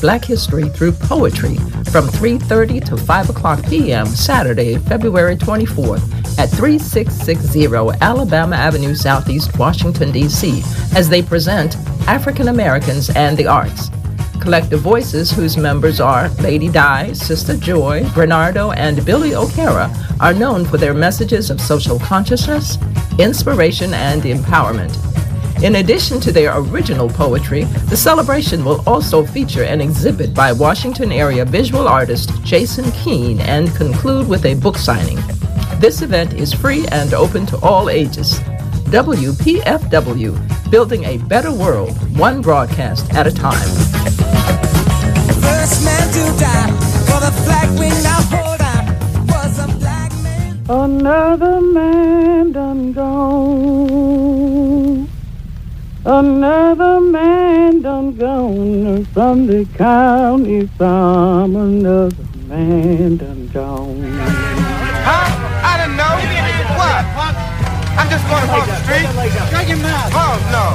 Black history through poetry from 3.30 to 5 o'clock p.m. Saturday, February 24th at 3660 Alabama Avenue Southeast, Washington, D.C. as they present African Americans and the Arts. Collective Voices, whose members are Lady Di, Sister Joy, Bernardo, and Billy O'Hara, are known for their messages of social consciousness, inspiration, and empowerment. In addition to their original poetry, the celebration will also feature an exhibit by Washington area visual artist Jason Keene and conclude with a book signing. This event is free and open to all ages. WPFW, building a better world, one broadcast at a time. Another man done gone. Another man done gone from the county farm. Another man done gone. Huh? I didn't know. What? I'm just going across the street. Shut your mouth. Oh, no.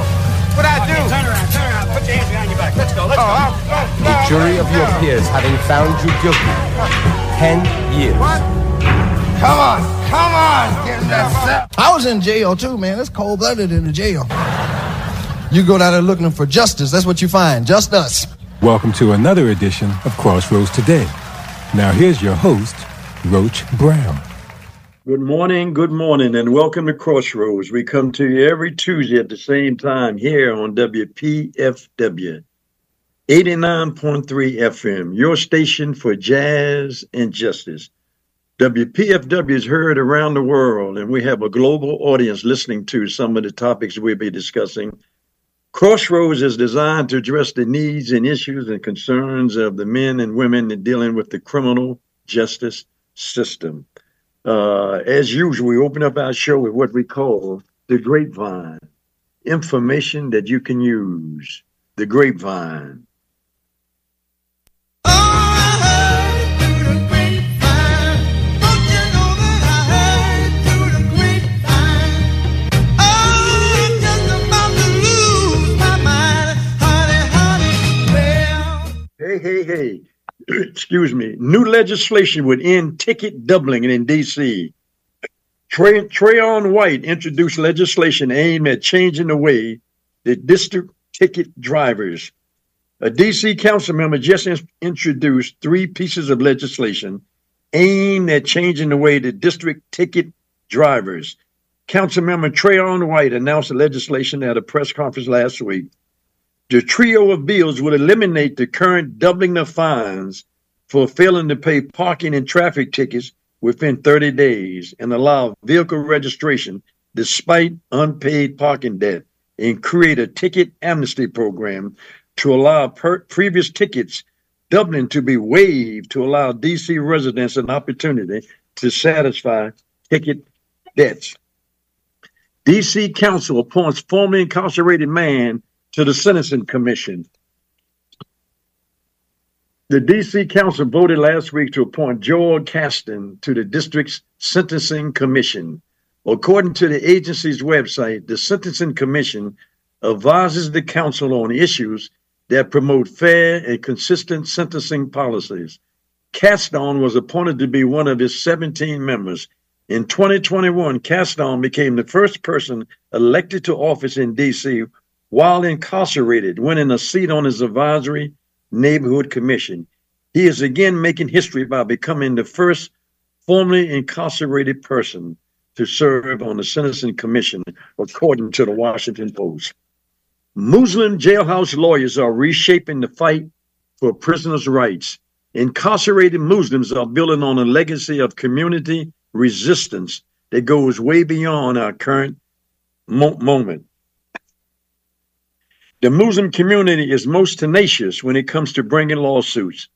What I do? Turn around, turn around. Put your hands behind your back. Let's go, let's oh, go. The jury of your peers having found you guilty. Ten years. What? Come on, come on, get in that cell. I was in jail too, man. It's cold blooded in the jail. You go down there looking for justice. That's what you find. Just us. Welcome to another edition of Crossroads Today. Now here's your host, Roach Brown. Good morning, good morning, and welcome to Crossroads. We come to you every Tuesday at the same time here on WPFW 89.3 FM, your station for jazz and justice. WPFW is heard around the world, and we have a global audience listening to some of the topics we'll be discussing Crossroads is designed to address the needs and issues and concerns of the men and women dealing with the criminal justice system. Uh, as usual, we open up our show with what we call the grapevine information that you can use. The grapevine. Hey, hey, excuse me, new legislation would end ticket doubling in D.C. Trey, Trayon White introduced legislation aimed at changing the way the district ticket drivers. A D.C. council member just in- introduced three pieces of legislation aimed at changing the way the district ticket drivers. Councilmember Trayon White announced the legislation at a press conference last week. The trio of bills would eliminate the current doubling of fines for failing to pay parking and traffic tickets within 30 days and allow vehicle registration despite unpaid parking debt and create a ticket amnesty program to allow per- previous tickets doubling to be waived to allow DC residents an opportunity to satisfy ticket debts. DC Council appoints formerly incarcerated man to the Sentencing Commission. The DC Council voted last week to appoint Joel Caston to the district's Sentencing Commission. According to the agency's website, the Sentencing Commission advises the council on issues that promote fair and consistent sentencing policies. Caston was appointed to be one of its 17 members. In 2021, Caston became the first person elected to office in DC while incarcerated, winning a seat on his advisory neighborhood commission. He is again making history by becoming the first formerly incarcerated person to serve on the Sentencing Commission, according to the Washington Post. Muslim jailhouse lawyers are reshaping the fight for prisoners' rights. Incarcerated Muslims are building on a legacy of community resistance that goes way beyond our current mo- moment. The Muslim community is most tenacious when it comes to bringing lawsuits.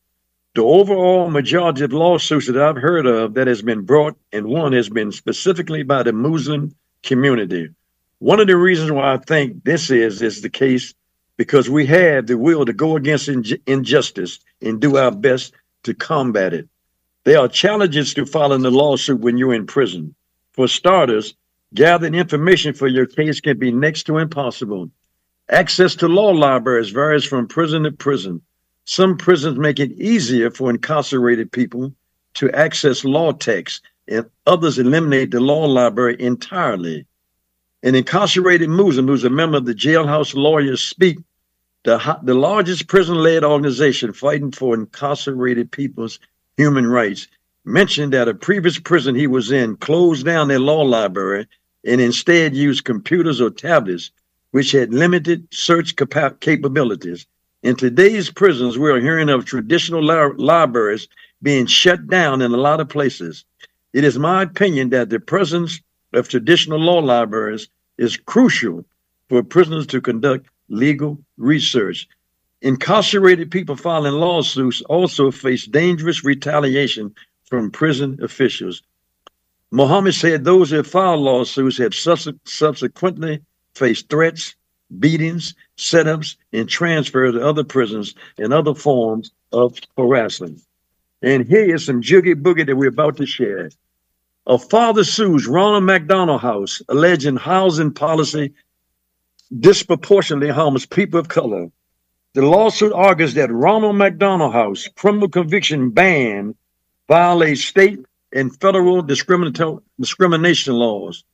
The overall majority of lawsuits that I've heard of that has been brought and won has been specifically by the Muslim community. One of the reasons why I think this is is the case because we have the will to go against injustice and do our best to combat it. There are challenges to filing a lawsuit when you're in prison. For starters, gathering information for your case can be next to impossible. Access to law libraries varies from prison to prison. Some prisons make it easier for incarcerated people to access law texts, and others eliminate the law library entirely. An incarcerated Muslim who's a member of the Jailhouse Lawyers Speak, the, the largest prison led organization fighting for incarcerated people's human rights, mentioned that a previous prison he was in closed down their law library and instead used computers or tablets, which had limited search capa- capabilities. In today's prisons, we are hearing of traditional li- libraries being shut down in a lot of places. It is my opinion that the presence of traditional law libraries is crucial for prisoners to conduct legal research. Incarcerated people filing lawsuits also face dangerous retaliation from prison officials. Mohammed said those who file lawsuits have subse- subsequently faced threats, beatings, setups, and transfer to other prisons and other forms of harassment. And here is some jiggy boogie that we're about to share. A father sues Ronald McDonald House, alleging housing policy disproportionately harms people of color. The lawsuit argues that Ronald McDonald House criminal conviction ban violates state and federal discrimination laws.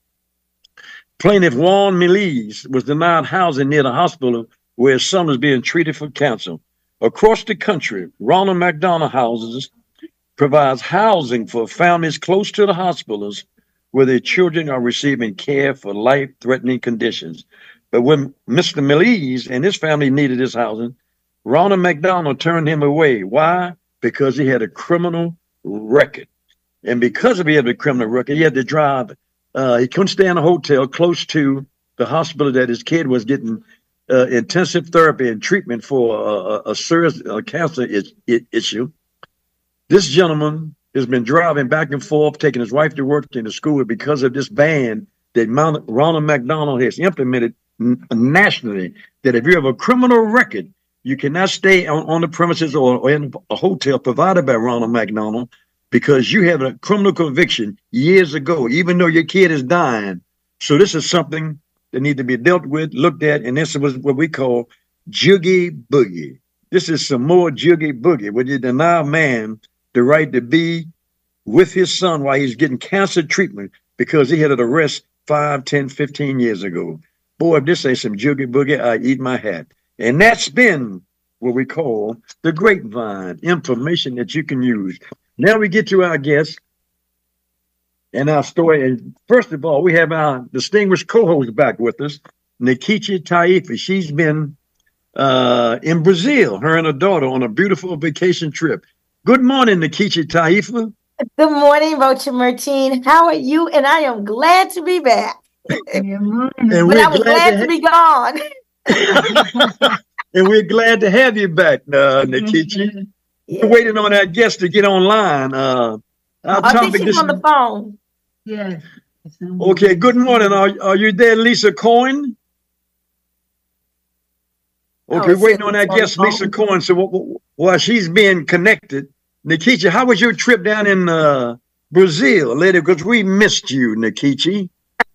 Plaintiff Juan Miliz was denied housing near the hospital where his son was being treated for cancer. Across the country, Ronald McDonald Houses provides housing for families close to the hospitals where their children are receiving care for life threatening conditions. But when Mr. Miliz and his family needed this housing, Ronald McDonald turned him away. Why? Because he had a criminal record. And because of he had a criminal record, he had to drive. Uh, he couldn't stay in a hotel close to the hospital that his kid was getting uh, intensive therapy and treatment for a, a, a serious uh, cancer is, issue. This gentleman has been driving back and forth, taking his wife to work and to school because of this ban that Mount, Ronald McDonald has implemented n- nationally. That if you have a criminal record, you cannot stay on, on the premises or in a hotel provided by Ronald McDonald because you have a criminal conviction years ago, even though your kid is dying. So this is something that need to be dealt with, looked at, and this was what we call jiggy boogie. This is some more jiggy boogie, where you deny a man the right to be with his son while he's getting cancer treatment because he had an arrest 5, 10, 15 years ago. Boy, if this ain't some jiggy boogie, I eat my hat. And that's been what we call the grapevine, information that you can use. Now we get to our guest and our story. And first of all, we have our distinguished co-host back with us, Nkechi Taifa. She's been uh, in Brazil, her and her daughter, on a beautiful vacation trip. Good morning, Nkechi Taifa. Good morning, Rocha Martine. How are you? And I am glad to be back. And But we're I was glad glad to to, be gone. and we're glad to have you back, uh, Nkechi. We're waiting on our guest to get online. Uh, our I think topic she's this on the phone. Yes. Okay, good morning. Are, are you there, Lisa Coyne? Oh, Okay, it waiting on it's our guest, the Lisa phone. Coyne. So wh- wh- while she's being connected, Nkechi, how was your trip down in uh, Brazil, lady? Because we missed you, Nkechi.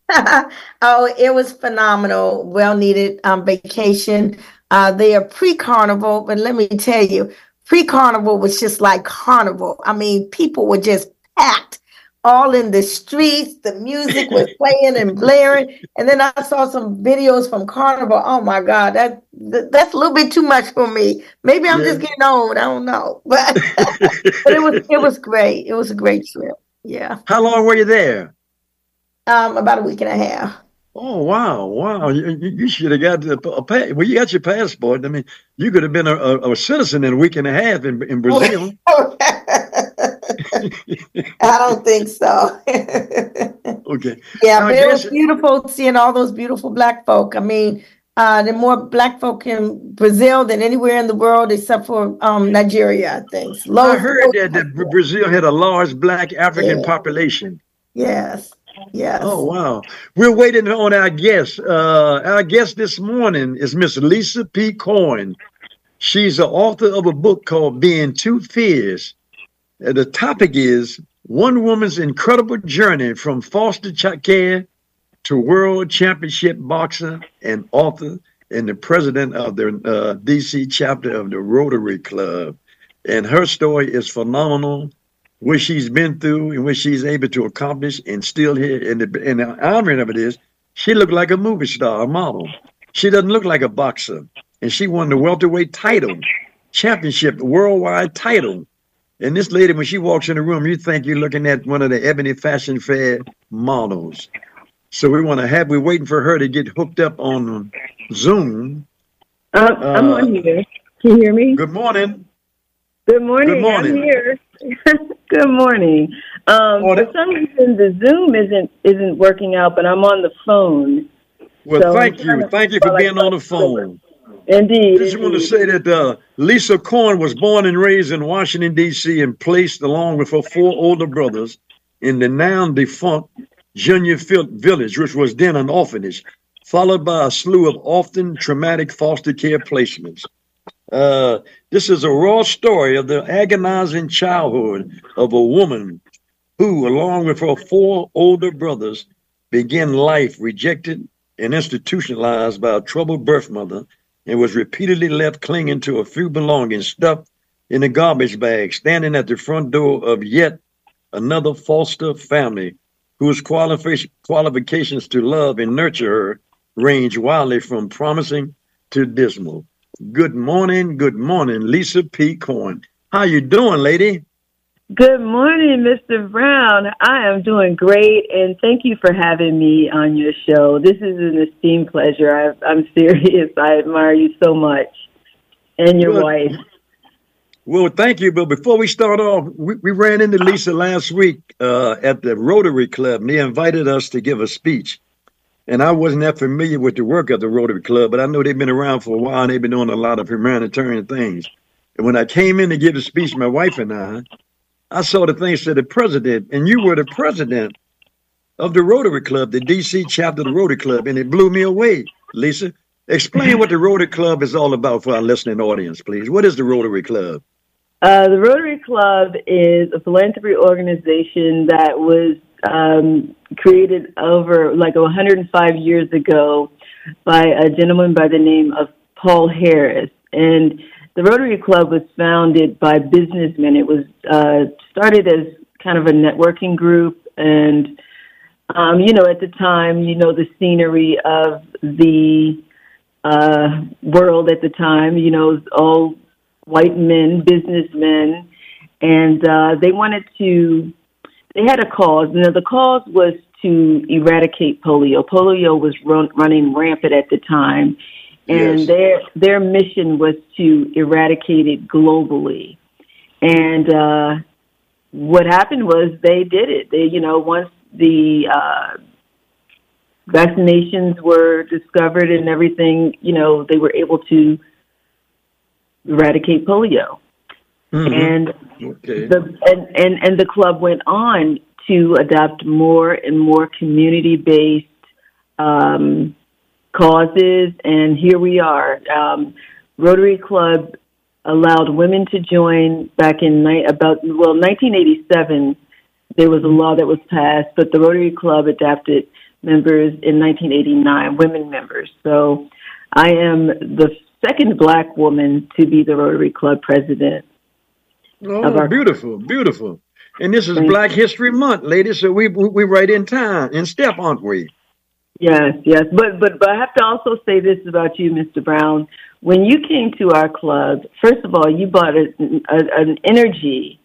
oh, it was phenomenal. Well needed um, vacation. Uh, they are pre carnival, but let me tell you, pre carnival was just like carnival. I mean, people were just packed all in the streets. The music was playing and blaring. And then I saw some videos from carnival. Oh my God, that, that that's a little bit too much for me. Maybe I'm just getting old. I don't know, but but it was it was great. It was a great trip. Yeah, How long were you there? um, about a week and a half. Oh wow, wow! You, you should have got a pa- well. You got your passport. I mean, you could have been a, a, a citizen in a week and a half in in Brazil. I don't think so. Okay. yeah, but it was beautiful seeing all those beautiful black folk. I mean, uh, there are more black folk in Brazil than anywhere in the world except for um, Nigeria, I think. I Loads- heard that, that Brazil had a large black African Yeah. population. Yes, yes. Oh wow! We're waiting on our guest. Uh, our guest this morning is Miss Lisa P. Coyne. She's the author of a book called "Being Too Fierce." Uh, the topic is one woman's incredible journey from foster care to world championship boxer and author and the president of the uh, DC chapter of the Rotary Club. And her story is phenomenal, what she's been through and what she's able to accomplish, and still here. And the, and the irony of it is, she looked like a movie star, a model. She doesn't look like a boxer. And she won the welterweight title, championship, worldwide title. And this lady, when she walks in the room, you think you're looking at one of the Ebony Fashion Fair models. So we want to have, we're waiting for her to get hooked up on Zoom. Uh, I'm Uh, on here. Can you hear me? Good morning. Good morning. Good morning. I'm here. Good morning. Um, for some reason, the Zoom isn't isn't working out, but I'm on the phone. Well, So thank you. Thank you for being on the phone. Indeed. I just want to say that uh, Lisa Korn was born and raised in Washington, D.C., and placed along with her four older brothers in the now defunct Junior Field Village, which was then an orphanage, followed by a slew of often traumatic foster care placements. Uh, this is a raw story of the agonizing childhood of a woman who, along with her four older brothers, began life rejected and institutionalized by a troubled birth mother and was repeatedly left clinging to a few belongings stuffed in a garbage bag, standing at the front door of yet another foster family whose qualifi- qualifications to love and nurture her range wildly from promising to dismal. Good morning, good morning, Lisa P. Cohen. How you doing, lady? Good morning, Mr. Brown. I am doing great, and thank you for having me on your show. This is an esteemed pleasure. I, I'm serious. I admire you so much, and your wife. Well, thank you. But before we start off, we, we ran into Lisa last week uh, at the Rotary Club, and they invited us to give a speech. And I wasn't that familiar with the work of the Rotary Club, but I know they've been around for a while and they've been doing a lot of humanitarian things. And when I came in to give the speech, my wife and I, I saw the thing said the president, and you were the president of the Rotary Club, the DC chapter of the Rotary Club, and it blew me away. Lisa, explain what the Rotary Club is all about for our listening audience, please. What is the Rotary Club? Uh, the Rotary Club is a philanthropy organization that was um, created over like 105 years ago by a gentleman by the name of Paul Harris. And the Rotary Club was founded by businessmen. It was uh, started as kind of a networking group. And, um, you know, at the time, you know, the scenery of the uh, world at the time, you know, all white men, businessmen, and uh, they wanted to. They had a cause. Now the cause was to eradicate polio. Polio was run, running rampant at the time, and Yes. their their mission was to eradicate it globally. And uh, what happened was they did it. They, you know, once the uh, vaccinations were discovered and everything, you know, they were able to eradicate polio. And Okay. the and, and and the club went on to adopt more and more community based um, causes, and here we are. Um, Rotary Club allowed women to join back in ni- about well 1987. There was a law that was passed, but the Rotary Club adopted members in 1989, women members. So I am the second black woman to be the Rotary Club president. Oh, our- beautiful, beautiful. And this is Thank Black History Month, ladies. So we we right in time, in step, aren't we? Yes, yes, but but but I have to also say this about you, Mr. Brown. When you came to our club, first of all, you brought a, a, an energy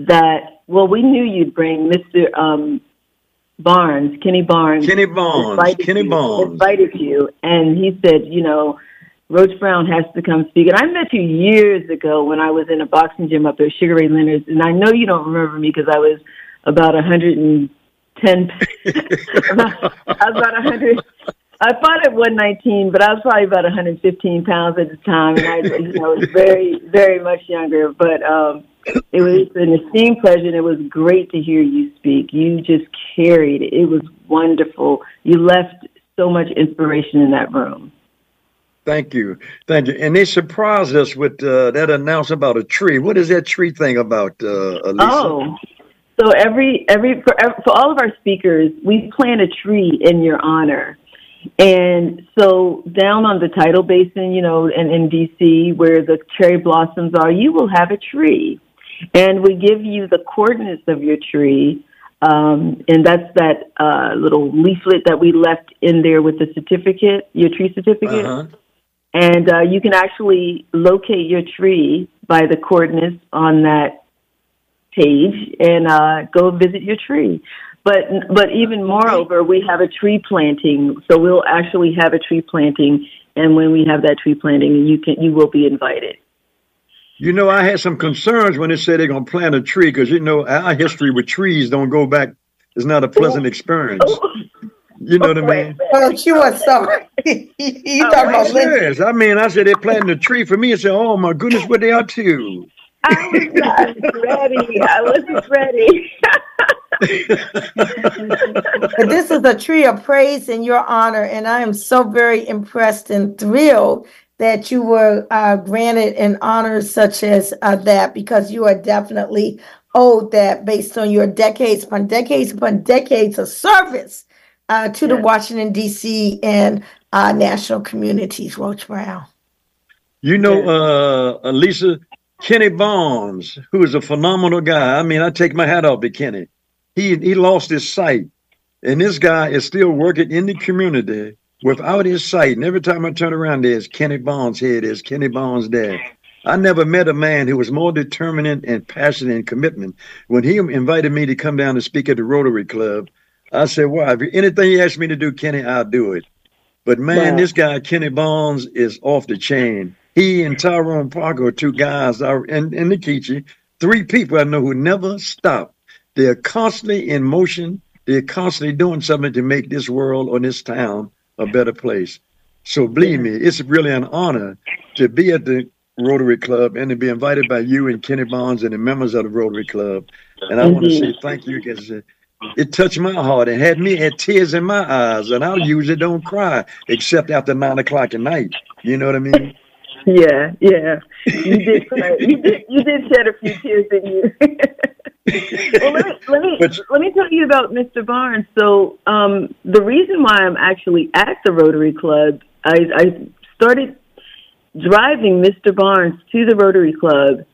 that well, we knew you'd bring, Mr. Um, Barnes, Kenny Barnes. Kenny Barnes, Kenny you, Barnes. invited you, and he said, you know, Roach Brown has to come speak. And I met you years ago when I was in a boxing gym up at Sugar Ray Leonard's, and I know you don't remember me because I was about a hundred and ten. about, I was about a hundred. I fought at 119, but I was probably about 115 pounds at the time, and I, you know, was very, very much younger. But um, it was an esteemed pleasure, and it was great to hear you speak. You just carried it. It was wonderful. You left so much inspiration in that room. Thank you, thank you. And they surprised us with uh, that announcement about a tree. What is that tree thing about, uh, Elisa? Oh, so every every for for all of our speakers, we plant a tree in your honor, And so down on the tidal basin, you know, in, in DC where the cherry blossoms are, you will have a tree. And we give you the coordinates of your tree. Um, and that's that uh, little leaflet that we left in there with the certificate, your tree certificate. Uh-huh. And uh, you can actually locate your tree by the coordinates on that page and uh, go visit your tree. But but even moreover, we have a tree planting. So we'll actually have a tree planting, and when we have that tree planting, you can you will be invited. You know, I had some concerns when they said they're going to plant a tree because, you know, our history with trees don't go back. It's not a pleasant experience. You know what I mean? Oh, she was sorry. you talking about Lynn? Yes. I mean, I said they're planting a tree for me. I said, oh, my goodness, what they up to? I was not ready. I wasn't ready. But this is a tree of praise in your honor, and I am so very impressed and thrilled that you were uh, granted an honor such as uh, that because you are definitely owed that based on your decades upon decades upon decades of service uh, to the Washington, D.C. and uh, national communities, Roach Brown. You know, uh, uh, Lisa, Kenny Barnes, who is a phenomenal guy. I mean, I take my hat off to Kenny. He he lost his sight, and this guy is still working in the community without his sight. And every time I turn around, there's Kenny Barnes here, there's Kenny Barnes there. I never met a man who was more determined and passionate and commitment. When he invited me to come down to speak at the Rotary Club, I said, "Well, if anything you ask me to do, Kenny, I'll do it." But man, Wow. this guy Kenny Barnes is off the chain. He and Tyrone Parker are two guys, are and, and Nkechi, three people I know who never stop. They're constantly in motion. They're constantly doing something to make this world or this town a better place. So believe me, it's really an honor to be at the Rotary Club and to be invited by you and Kenny Barnes and the members of the Rotary Club. And I want to mm-hmm. say thank you because uh, it touched my heart and had me had tears in my eyes. And I usually don't cry except after nine o'clock at night. You know what I mean? Yeah, yeah. You did. cry. you did. You did shed a few tears, didn't you? well, let me let me But- let me tell you about Mr. Barnes. So, um, the reason why I'm actually at the Rotary Club, I, I started driving Mr. Barnes to the Rotary Club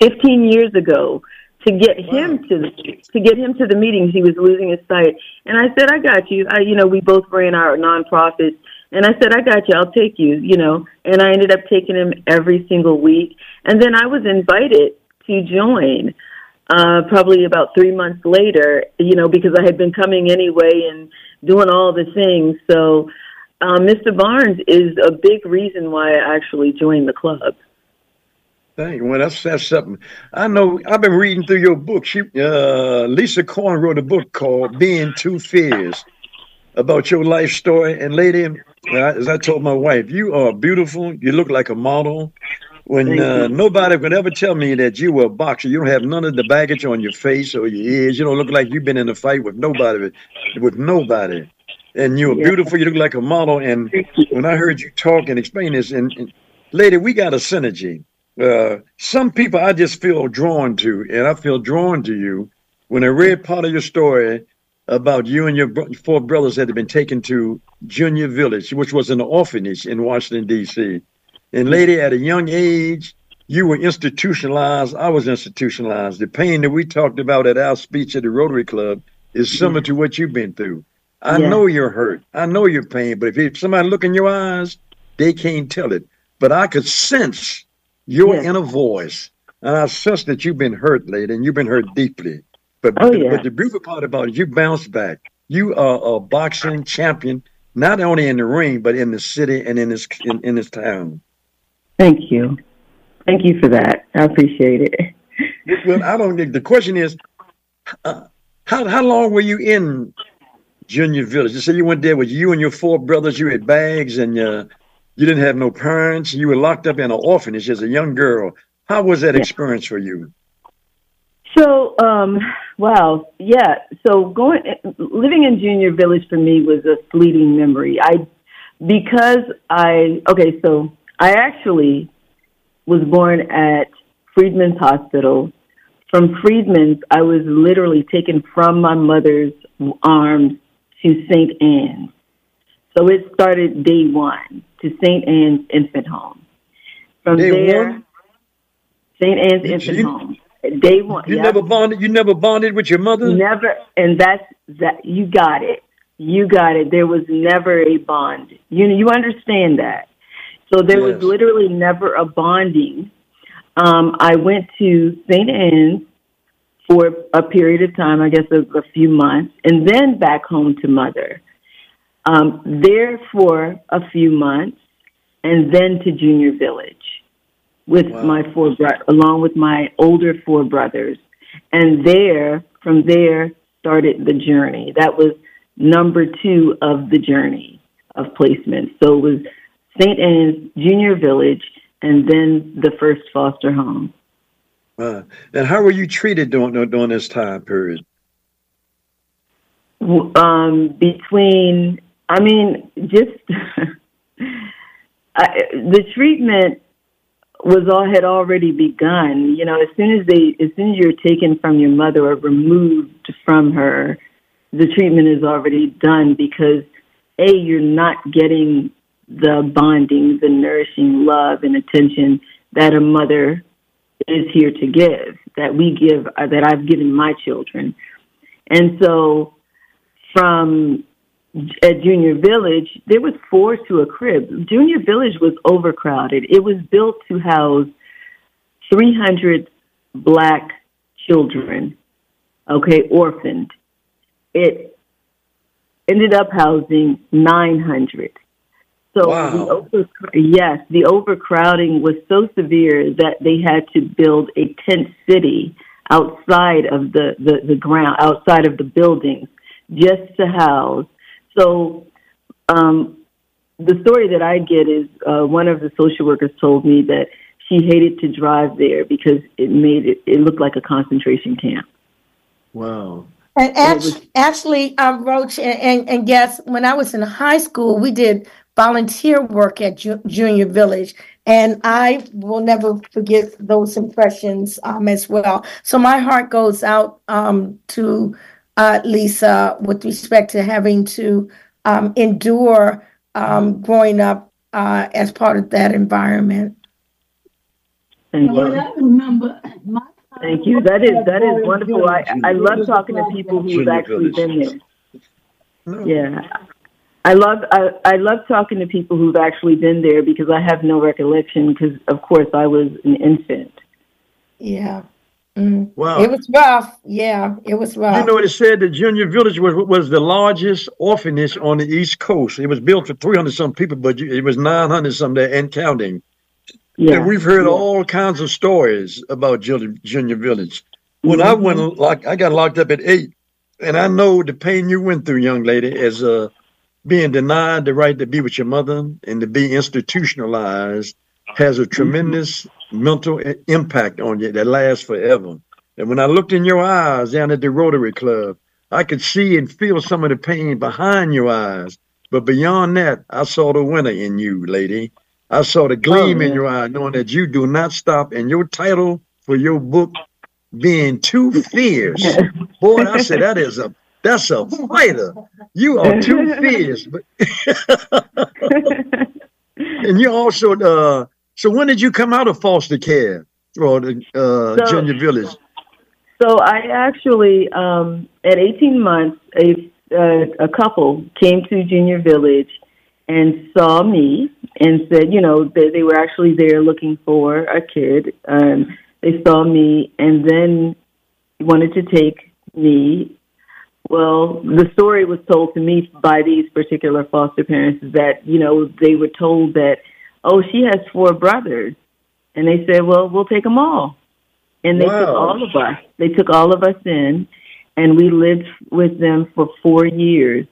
15 years ago to get him to the to get him to the meetings. He was losing his sight, and I said, "I got you." I, you know, we both ran our nonprofits, and I said, "I got you. I'll take you." You know, and I ended up taking him every single week, and then I was invited to join. Uh, probably about three months later, you know, because I had been coming anyway and doing all the things. So, uh, Mr. Barnes is a big reason why I actually joined the club. You. Well, that's that's something. I know. I've been reading through your book. She, uh, Lisa Corn wrote a book called "Being Too Fierce" about your life story. And lady, as I told my wife, you are beautiful. You look like a model. When uh, nobody could ever tell me that you were a boxer, you don't have none of the baggage on your face or your ears. You don't look like you've been in a fight with nobody, with nobody. And you're Yeah. beautiful. You look like a model. And when I heard you talk and explain this, and, and lady, we got a synergy. Uh, some people I just feel drawn to, and I feel drawn to you when I read part of your story about you and your four brothers that had been taken to Junior Village, which was an orphanage in Washington D.C. And lady, at a young age, you were institutionalized. I was institutionalized. The pain that we talked about at our speech at the Rotary Club is similar to what you've been through. I Yeah. know you're hurt. I know your pain. But if, if somebody look in your eyes, they can't tell it. But I could sense your Yeah. inner voice. And I sense that you've been hurt, lady, and you've been hurt deeply. But, Oh, but, yeah. but the beautiful part about it, you bounced back. You are a boxing champion, not only in the ring, but in the city and in this in, in this town. Thank you. Thank you for that. I appreciate it. Well, I don't. think The question is, uh, how how long were you in Junior Village? You said you went there with you and your four brothers. You had bags, and uh, you didn't have no parents. You were locked up in an orphanage as a young girl. How was that Yeah. experience for you? So, um, wow, yeah. So going, living in Junior Village for me was a fleeting memory. I, because I, okay, so I actually was born at Freedmen's Hospital. From Freedmen's, I was literally taken from my mother's arms to St. Anne's. So it started day one to St. Anne's Infant Home. From Day there? St. Anne's You- Infant you- Home. Day one. You never bonded. You never bonded with your mother. Never, and that's that. You got it. You got it. There was never a bond. You you understand that. So there was literally never a bonding. Um, I went to St. Anne's for a period of time, I guess a, a few months, and then back home to mother. Um, there for a few months, and then to Junior Village with Wow. my four bro- along with my older four brothers, and there from there started the journey. That was number two of the journey of placement. So it was St. Anne's Junior Village, and then the first foster home. Uh, and how were you treated during during this time period? um, between, I mean, just I, the treatment was all had already begun. You know, as soon as they, as soon as you're taken from your mother or removed from her, the treatment is already done because a you're not getting the bonding, the nourishing love and attention that a mother is here to give, that we give, uh, that I've given my children, and so from at Junior Village, there was four to a crib. Junior Village was overcrowded. It was built to house 300 black children, okay, orphaned. It ended up housing 900. So Wow. the over, yes, the overcrowding was so severe that they had to build a tent city outside of the, the, the ground, outside of the buildings, just to house. So um, the story that I get is uh, one of the social workers told me that she hated to drive there because it made it, it looked like a concentration camp. Wow. And actually, actually um, Roach and, and, and guess when I was in high school, we did volunteer work at Ju- Junior Village, and I will never forget those impressions um, as well. So my heart goes out um, to uh, Lisa with respect to having to um, endure um, growing up uh, as part of that environment. Thank Well, you. I remember my Thank you. That is that is wonderful. I I love talking to people who've actually been there. Yeah. I love I, I love talking to people who've actually been there because I have no recollection because of course I was an infant. Yeah. Mm. Wow. It was rough. Yeah, it was rough. You know, it said that Junior Village was was the largest orphanage on the East Coast. It was built for 300 some people, but it was 900 some there and counting. Yeah. And we've heard Yeah. all kinds of stories about Junior, Junior Village. When I Mhm. went, like, I got locked up at eight, and I know the pain you went through, young lady, as uh, being denied the right to be with your mother and to be institutionalized has a tremendous mental impact on you that lasts forever. And when I looked in your eyes down at the Rotary Club, I could see and feel some of the pain behind your eyes. But beyond that, I saw the winner in you, lady. I saw the gleam in your eye, knowing that you do not stop. And your title for your book being too fierce. Boy, I said that is a that's a fighter. You are too fierce. But and you also uh so when did you come out of foster care or the uh So- junior village? So I actually, um, at 18 months, a uh, a couple came to Junior Village and saw me and said, you know, they, they were actually there looking for a kid. Um, they saw me and then wanted to take me. Well, the story was told to me by these particular foster parents is that, you know, they were told that, oh, she has four brothers. And they said, well, we'll take them all. And they took all of us. They took all of us in, and we lived with them for four years.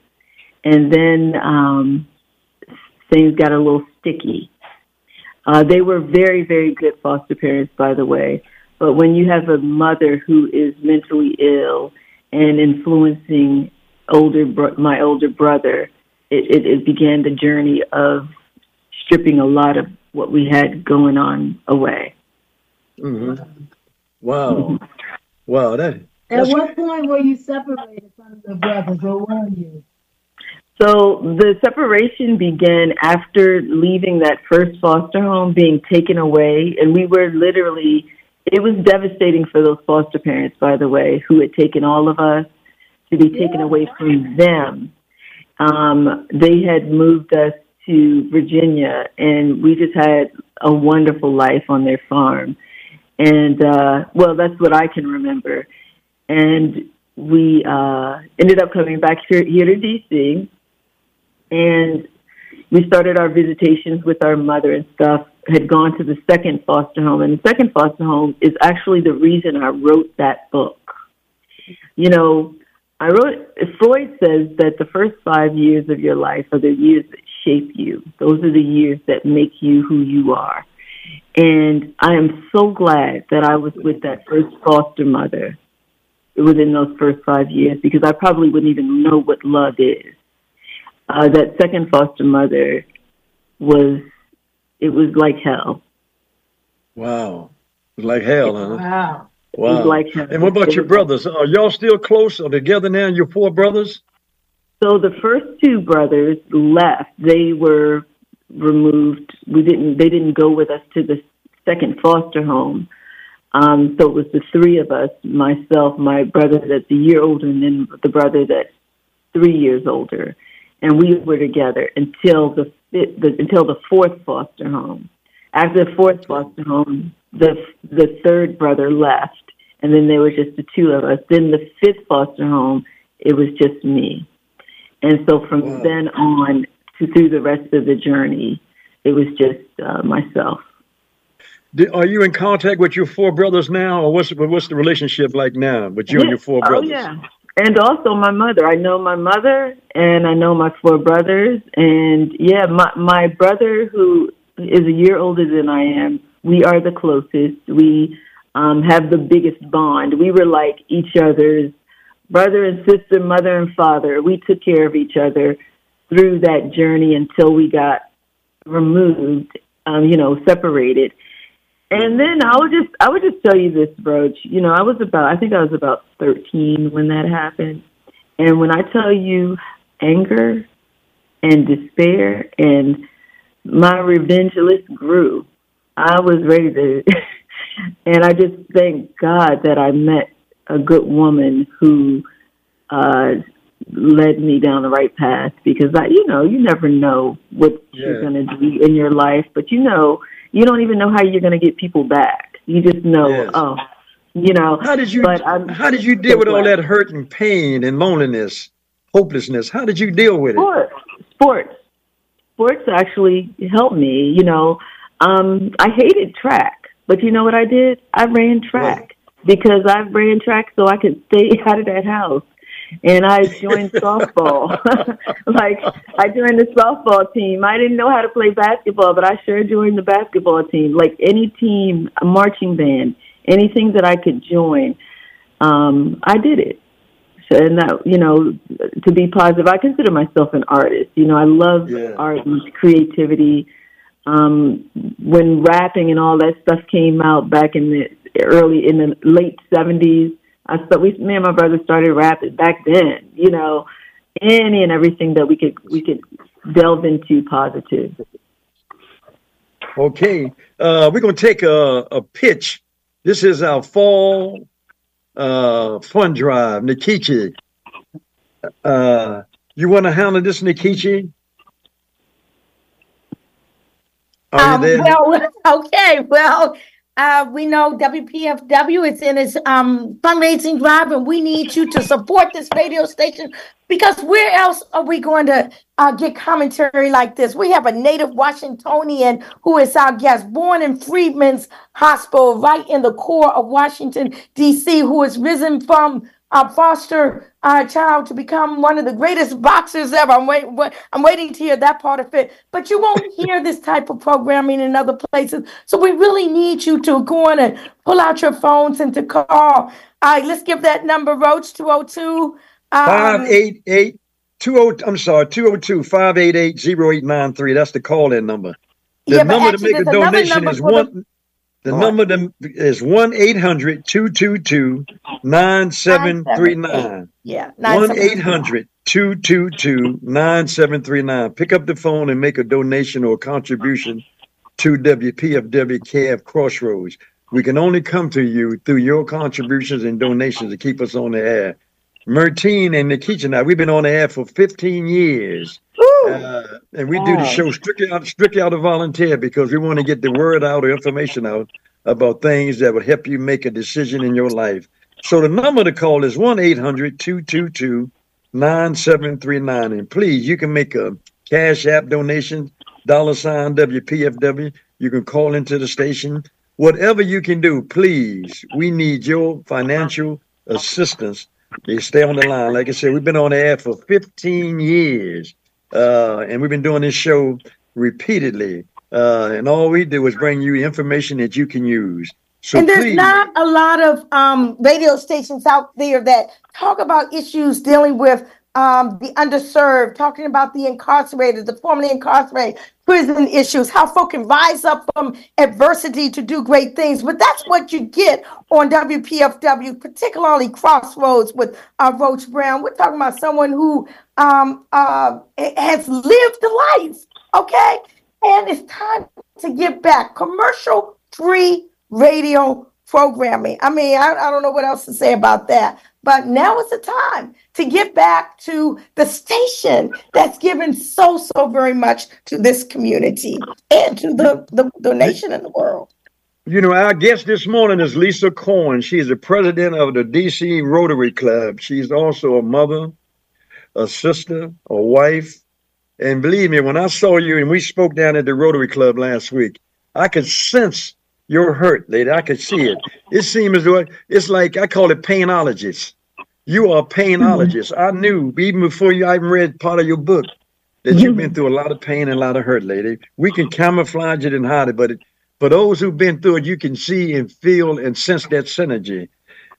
And then um, things got a little sticky. Uh, they were very, very good foster parents, by the way. But when you have a mother who is mentally ill and influencing older bro- my older brother, it, it, it began the journey of stripping a lot of what we had going on away. Mm-hmm. Wow. Wow, that At that's what point were you separated from the brothers, or were you? So the separation began after leaving that first foster home, being taken away, and we were literally. It was devastating for those foster parents, by the way, who had taken all of us to be taken away from them. Um, they had moved us to Virginia, and we just had a wonderful life on their farm. And uh, well, that's what I can remember. And we uh, ended up coming back here, here to DC, and we started our visitations with our mother and stuff. Had gone to the second foster home, and the second foster home is actually the reason I wrote that book. You know, I wrote, Freud says that the first five years of your life are the years that shape you. Those are the years that make you who you are. And I am so glad that I was with that first foster mother within those first five years because I probably wouldn't even know what love is. Uh, that second foster mother was, it was like hell. Wow. It was like hell, huh? Wow. Wow. like and what about your brothers? Are y'all still close or together now, your four brothers? So the first two brothers left. They were removed. We didn't. They didn't go with us to the second foster home. Um, so it was the three of us: myself, my brother that's a year older, and then the brother that's three years older, and we were together until the, the until the fourth foster home. After the fourth foster home, the the third brother left, and then there were just the two of us. Then the fifth foster home, it was just me. And so from Wow. then on to through the rest of the journey, it was just uh, myself. Are you in contact with your four brothers now, or what's what's the relationship like now with you and your four brothers? yeah. And also my mother. I know my mother and I know my four brothers. And yeah, my my brother who is a year older than I am, we are the closest. We um have the biggest bond. We were like each other's brother and sister, mother and father. We took care of each other through that journey until we got removed, um, you know, separated. And then I would just I would just tell you this, Roach. You know, I was about I think I was about thirteen when that happened. And when I tell you anger and despair and my revenge list grew. I was ready to and I just thank God that I met a good woman who uh led me down the right path because I you know, you never know what you're gonna do in your life, but you know you don't even know how you're going to get people back. You just know, Yes. oh, you know. How did you But I'm how did you deal with all that hurt and pain and loneliness, hopelessness? How did you deal with it? Sports, sports, sports actually helped me. You know, um, I hated track, but you know what I did? I ran track because I ran track so I could stay out of that house. And I joined softball. like I joined the softball team. I didn't know how to play basketball, but I sure joined the basketball team. Like any team, a marching band, anything that I could join, um, I did it. So, and that you know, to be positive, I consider myself an artist. You know, I love Yeah. art and creativity. Um, when rapping and all that stuff came out back in the early in the late seventies, I thought we, me and my brother started rapping back then. You know, any and everything that we could we could delve into positive. Okay, uh, we're gonna take a, a pitch. This is our fall uh, fun drive, Nkechi. Uh, you want to handle this, Nkechi? Um, well, okay. Well, uh, we know WPFW is in its um, fundraising drive, and we need you to support this radio station because where else are we going to uh, get commentary like this? We have a native Washingtonian who is our guest, born in Freedmen's Hospital, right in the core of Washington, D.C., who has risen from a foster uh, child to become one of the greatest boxers ever. I'm, wait, wait, I'm waiting to hear that part of it. But you won't hear this type of programming in other places. So we really need you to go on and pull out your phones and to call. All right, let's give that number, Roach, 202. Five Um, eight eight two oh. I'm sorry, 202-588-0893. That's the call-in number. The Yeah, number to make a donation is one. the- one. The number them is 1 800 222 9739. Yeah. 1 800 222 9739. Pick up the phone and make a donation or contribution to WPFW KF Crossroads. We can only come to you through your contributions and donations to keep us on the air. Mertine and Nkechi and I, we've been on the air for 15 years. Uh, and we do the show strictly out, strictly out of volunteer because we want to get the word out or information out about things that would help you make a decision in your life. So the number to call is 1 800 222 9739. And please, you can make a Cash App donation, dollar sign WPFW. You can call into the station. Whatever you can do, please, we need your financial assistance. You stay on the line. Like I said, we've been on the air for 15 years, uh, and we've been doing this show repeatedly. Uh, and all we do is bring you information that you can use. So and there's please, not a lot of um, radio stations out there that talk about issues dealing with um, the underserved, talking about the incarcerated, the formerly incarcerated, prison issues, how folk can rise up from adversity to do great things. But that's what you get on WPFW, particularly Crossroads with uh, Roach Brown. We're talking about someone who um, uh, has lived the life, okay? And it's time to give back. Commercial free radio programming. I mean, I, I don't know what else to say about that. But now is the time to give back to the station that's given so, so very much to this community and to the, the, the nation and the world. You know, our guest this morning is Lisa Corn. She's the president of the DC Rotary Club. She's also a mother, a sister, a wife. And believe me, when I saw you and we spoke down at the Rotary Club last week, I could sense your hurt, lady. I could see it. It seemed as though it's like I call it painologist. You are a painologist. I knew even before you I even read part of your book that you've been through a lot of pain and a lot of hurt, lady. We can camouflage it and hide it, but it, for those who've been through it, you can see and feel and sense that synergy.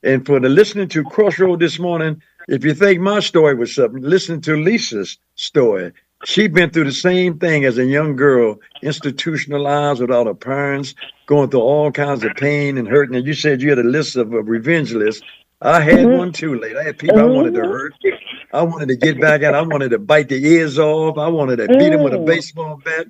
And for the listening to Crossroad this morning, if you think my story was something, listen to Lisa's story. She'd been through the same thing as a young girl, institutionalized without her parents, going through all kinds of pain and hurting. And you said you had a list of a revenge list. I had mm-hmm. one too, lady. I had people I wanted to mm-hmm. hurt. I wanted to get back at. I wanted to bite the ears off. I wanted to beat them with a mm. baseball bat.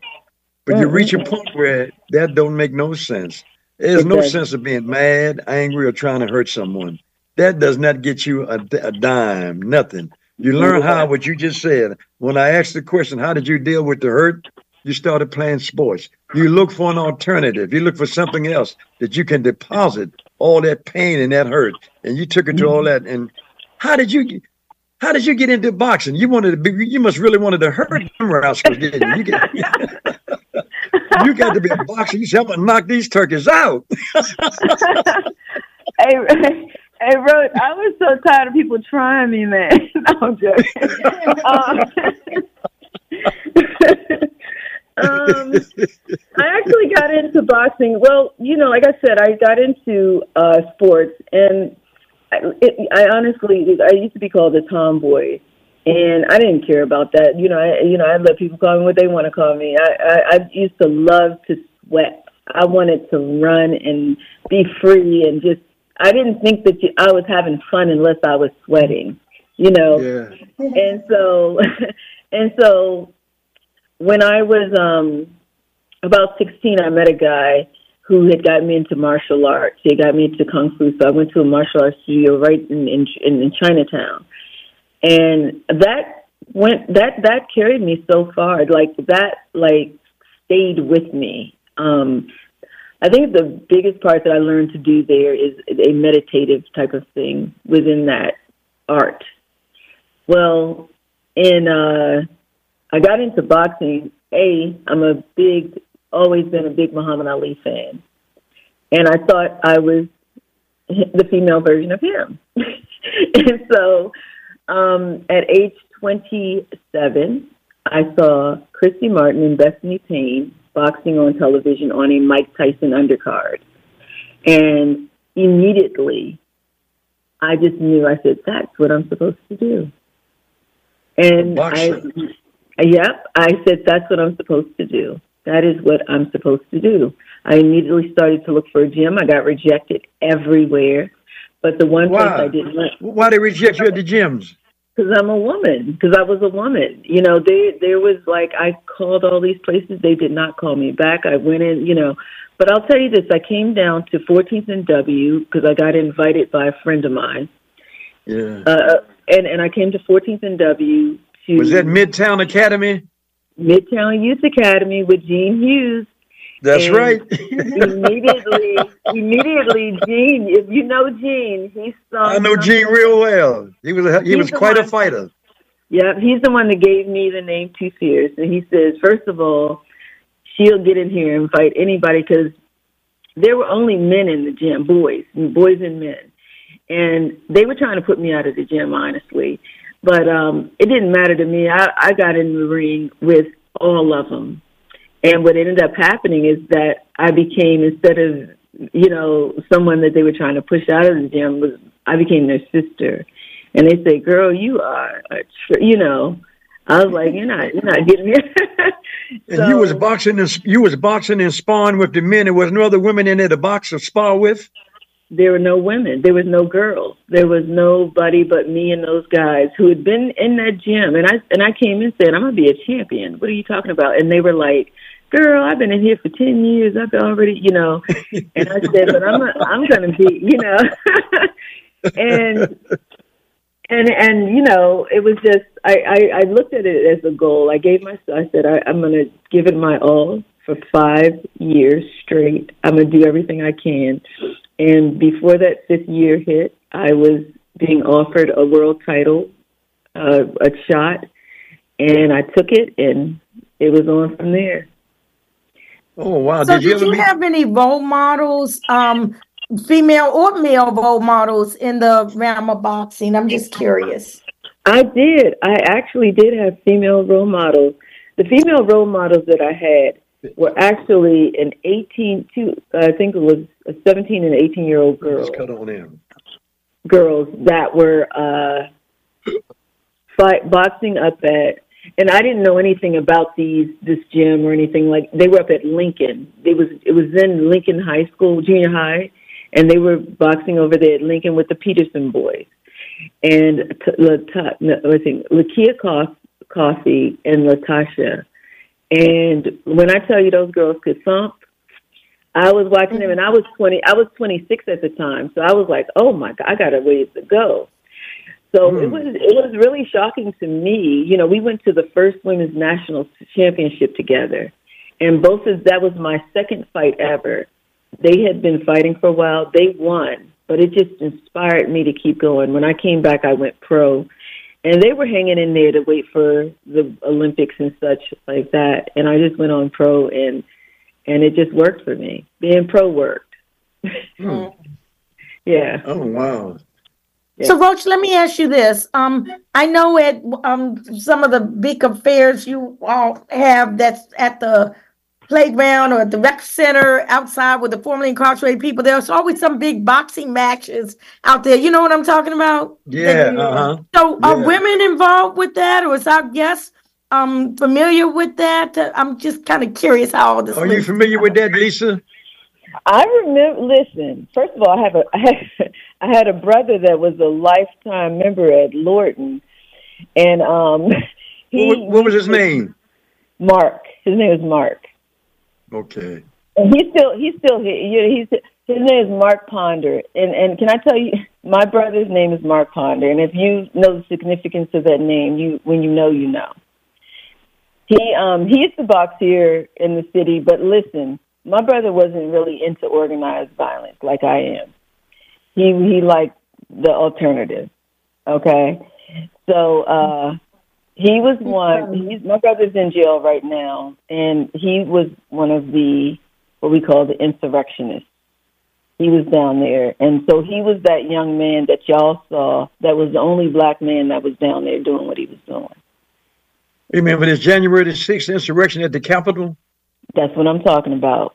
But you reach a mm-hmm. point where that don't make no sense. There's no sense of being mad, angry, or trying to hurt someone. That does not get you a, a dime, nothing. You learn how what you just said. When I asked the question, how did you deal with the hurt? You started playing sports. You look for an alternative. You look for something else that you can deposit all that pain and that hurt. And you took it to all that. And how did you how did you get into boxing? You wanted to be you must really wanted to hurt them rascals, didn't you? You, get, you got to be a boxer. You said, I'm gonna knock these turkeys out. hey, hey, Rose, I was so tired of people trying me, man. no, I'm joking. um, um, I actually got into boxing. Well, you know, like I said, I got into uh, sports, and I, it, I honestly, I used to be called a tomboy, and I didn't care about that. You know, I, you know, I let people call me what they want to call me. I, I, I used to love to sweat. I wanted to run and be free, and just I didn't think that you, I was having fun unless I was sweating. You know, Yeah. and so and so when I was um about sixteen I met a guy who had got me into martial arts. He got me into kung fu. So I went to a martial arts studio right in in, in Chinatown. And that went that that carried me so far. Like that like stayed with me. Um I think the biggest part that I learned to do there is a meditative type of thing within that art. Well, in uh, I got into boxing. A, I'm a big, always been a big Muhammad Ali fan, and I thought I was the female version of him. and so, um, at age 27, I saw Christy Martin and Bethany Payne boxing on television on a Mike Tyson undercard, and immediately, I just knew. I said, "That's what I'm supposed to do." And I, yep, I said that's what I'm supposed to do. That is what I'm supposed to do. I immediately started to look for a gym. I got rejected everywhere, but the one place I didn't like Why they reject you at the gyms? Because I'm a woman. Because I was a woman. You know, they there was like I called all these places. They did not call me back. I went in. You know, but I'll tell you this: I came down to 14th and W because I got invited by a friend of mine. Yeah. Uh, and and I came to 14th and W to Was that Midtown Academy? Midtown Youth Academy with Gene Hughes. That's And right. immediately, immediately, Gene. If you know Gene, he's. saw. I know Gene real well. He was a, he was the quite a fighter. Yeah, he's the one that gave me the name Too Fierce, and he says, first of all, she'll get in here and fight anybody because there were only men in the gym, boys, boys and men, and they were trying to put me out of the gym, honestly. But um, it didn't matter to me. I, I got in the ring with all of them, and what ended up happening is that I became instead of you know someone that they were trying to push out of the gym was I became their sister and they say, "Girl, you are a tr-, you know." I was like, "You're not, you're not getting me." And you was boxing and you was boxing and sparring with the men. There was no other women in there to box or spar with. there were no women, there was no girls, there was nobody but me and those guys who had been in that gym. And I and I came in saying, "I'm gonna be a champion." What are you talking about? And they were like, "Girl, I've been in here for ten years. I've already, you know." And I said, "But I'm, I'm gonna be, you know." and and and you know it was just I, I i looked at it as a goal i gave my i said I, i'm going to give it my all for five years straight i'm going to do everything i can and before that fifth year hit i was being offered a world title uh, a shot and i took it and it was on from there Oh wow! So did you did ever you meet? have any role models, um, female or male role models in the realm of boxing? I'm just curious. I did. I actually did have female role models. The female role models that I had were actually an 18 to I think it was a 17 and 18 year old girl Just cut on in. girls that were uh fight boxing up at and I didn't know anything about these this gym or anything like they were up at Lincoln. They was it was in Lincoln High School, junior high, and they were boxing over there at Lincoln with the Peterson boys. And Lakia Coff- Coffee and Latasha. And when I tell you those girls could thump, I was watching them, and I was twenty. I was twenty six at the time, so I was like, "Oh my god, I got a ways to go." So it hmm. was it was really shocking to me. You know, we went to the first women's national championship together, and both of that was my second fight ever. They had been fighting for a while. They won, but it just inspired me to keep going. When I came back, I went pro, and they were hanging in there to wait for the Olympics and such like that. And I just went on pro, and and it just worked for me. Being pro worked. Hmm. yeah. Oh wow! So, Roach, let me ask you this. Um, I know at um some of the big affairs you all have that's at the playground or at the rec center outside with the formerly incarcerated people. There's always some big boxing matches out there. You know what I'm talking about? Yeah. Uh huh. So, are women involved with that, or is our guest um familiar with that? I'm just kind of curious how all this. Are you familiar with that, Lisa? I remember. Listen, first of all, I have a I had, I had a brother that was a lifetime member at Lorton, and um, he What, what was his name? Mark. His name is Mark, Okay. and he's still he's still here. You know, he's his name is Mark Ponder, and and can I tell you, my brother's name is Mark Ponder, and if you know the significance of that name, you when you know, you know. He um he used to box here in the city, but listen, my brother wasn't really into organized violence like I am. He he liked the alternative. Okay. So uh he was one he's my brother's in jail right now and he was one of the what we call the insurrectionists. He was down there and so he was that young man that y'all saw that was the only black man that was down there doing what he was doing. You remember this January the sixth insurrection at the Capitol? That's what I'm talking about.